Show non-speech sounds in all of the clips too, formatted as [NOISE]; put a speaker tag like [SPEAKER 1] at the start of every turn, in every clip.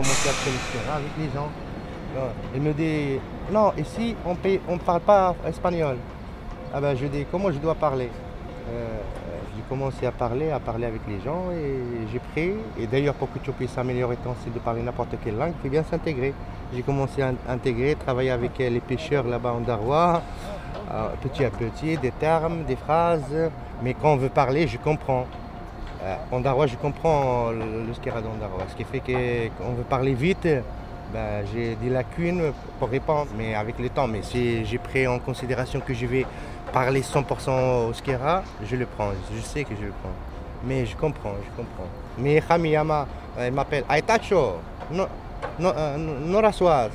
[SPEAKER 1] après le Skera avec les gens. Alors, Il me dit, non, ici, on ne parle pas espagnol. Ah ben, je dis, comment je dois parler? Euh, J'ai commencé à parler, à parler avec les gens et j'ai pris. Et d'ailleurs, pour que tu puisses s'améliorer ton style de parler n'importe quelle langue, il faut bien s'intégrer. J'ai commencé à in- intégrer, travailler avec euh, les pêcheurs là-bas en Darrois, euh, petit à petit, des termes, des phrases. Mais quand on veut parler, je comprends. Euh, en Darrois, je comprends le, Skera d'Andarrois. Ce qui fait que quand on veut parler vite, ben, j'ai des lacunes pour répondre, mais avec le temps. Mais si j'ai pris en considération que je vais parler 100% au Skera, je le prends. Je sais que je le prends. Mais je comprends, je comprends. Mais Hamiyama, elle m'appelle Aitacho, no, no, uh, Nora Soaz,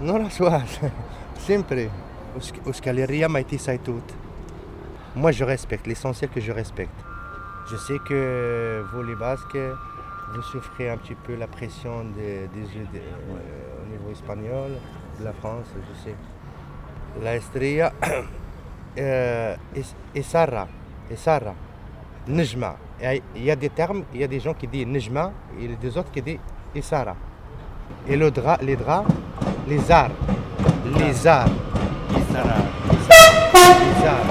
[SPEAKER 1] Nora Soaz, [LAUGHS] sempre. Os galeria Maiti Saitut. Moi, je respecte, l'essentiel que je respecte. Je sais que vous, les Basques, vous souffrez un petit peu la pression des, des de- euh, au niveau espagnol, de la France, je sais. La Estrella, [COUGHS] euh, es- Esarra, Esarra, Nejma. Il y a des termes, il y a des gens qui disent Nejma et des autres qui disent Esara. Et le drap, les draps, les arts, les arts, les arts.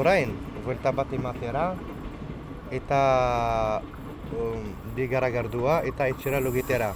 [SPEAKER 1] orain, huelta bat imatera, eta um, digara gardua eta etxera logitera.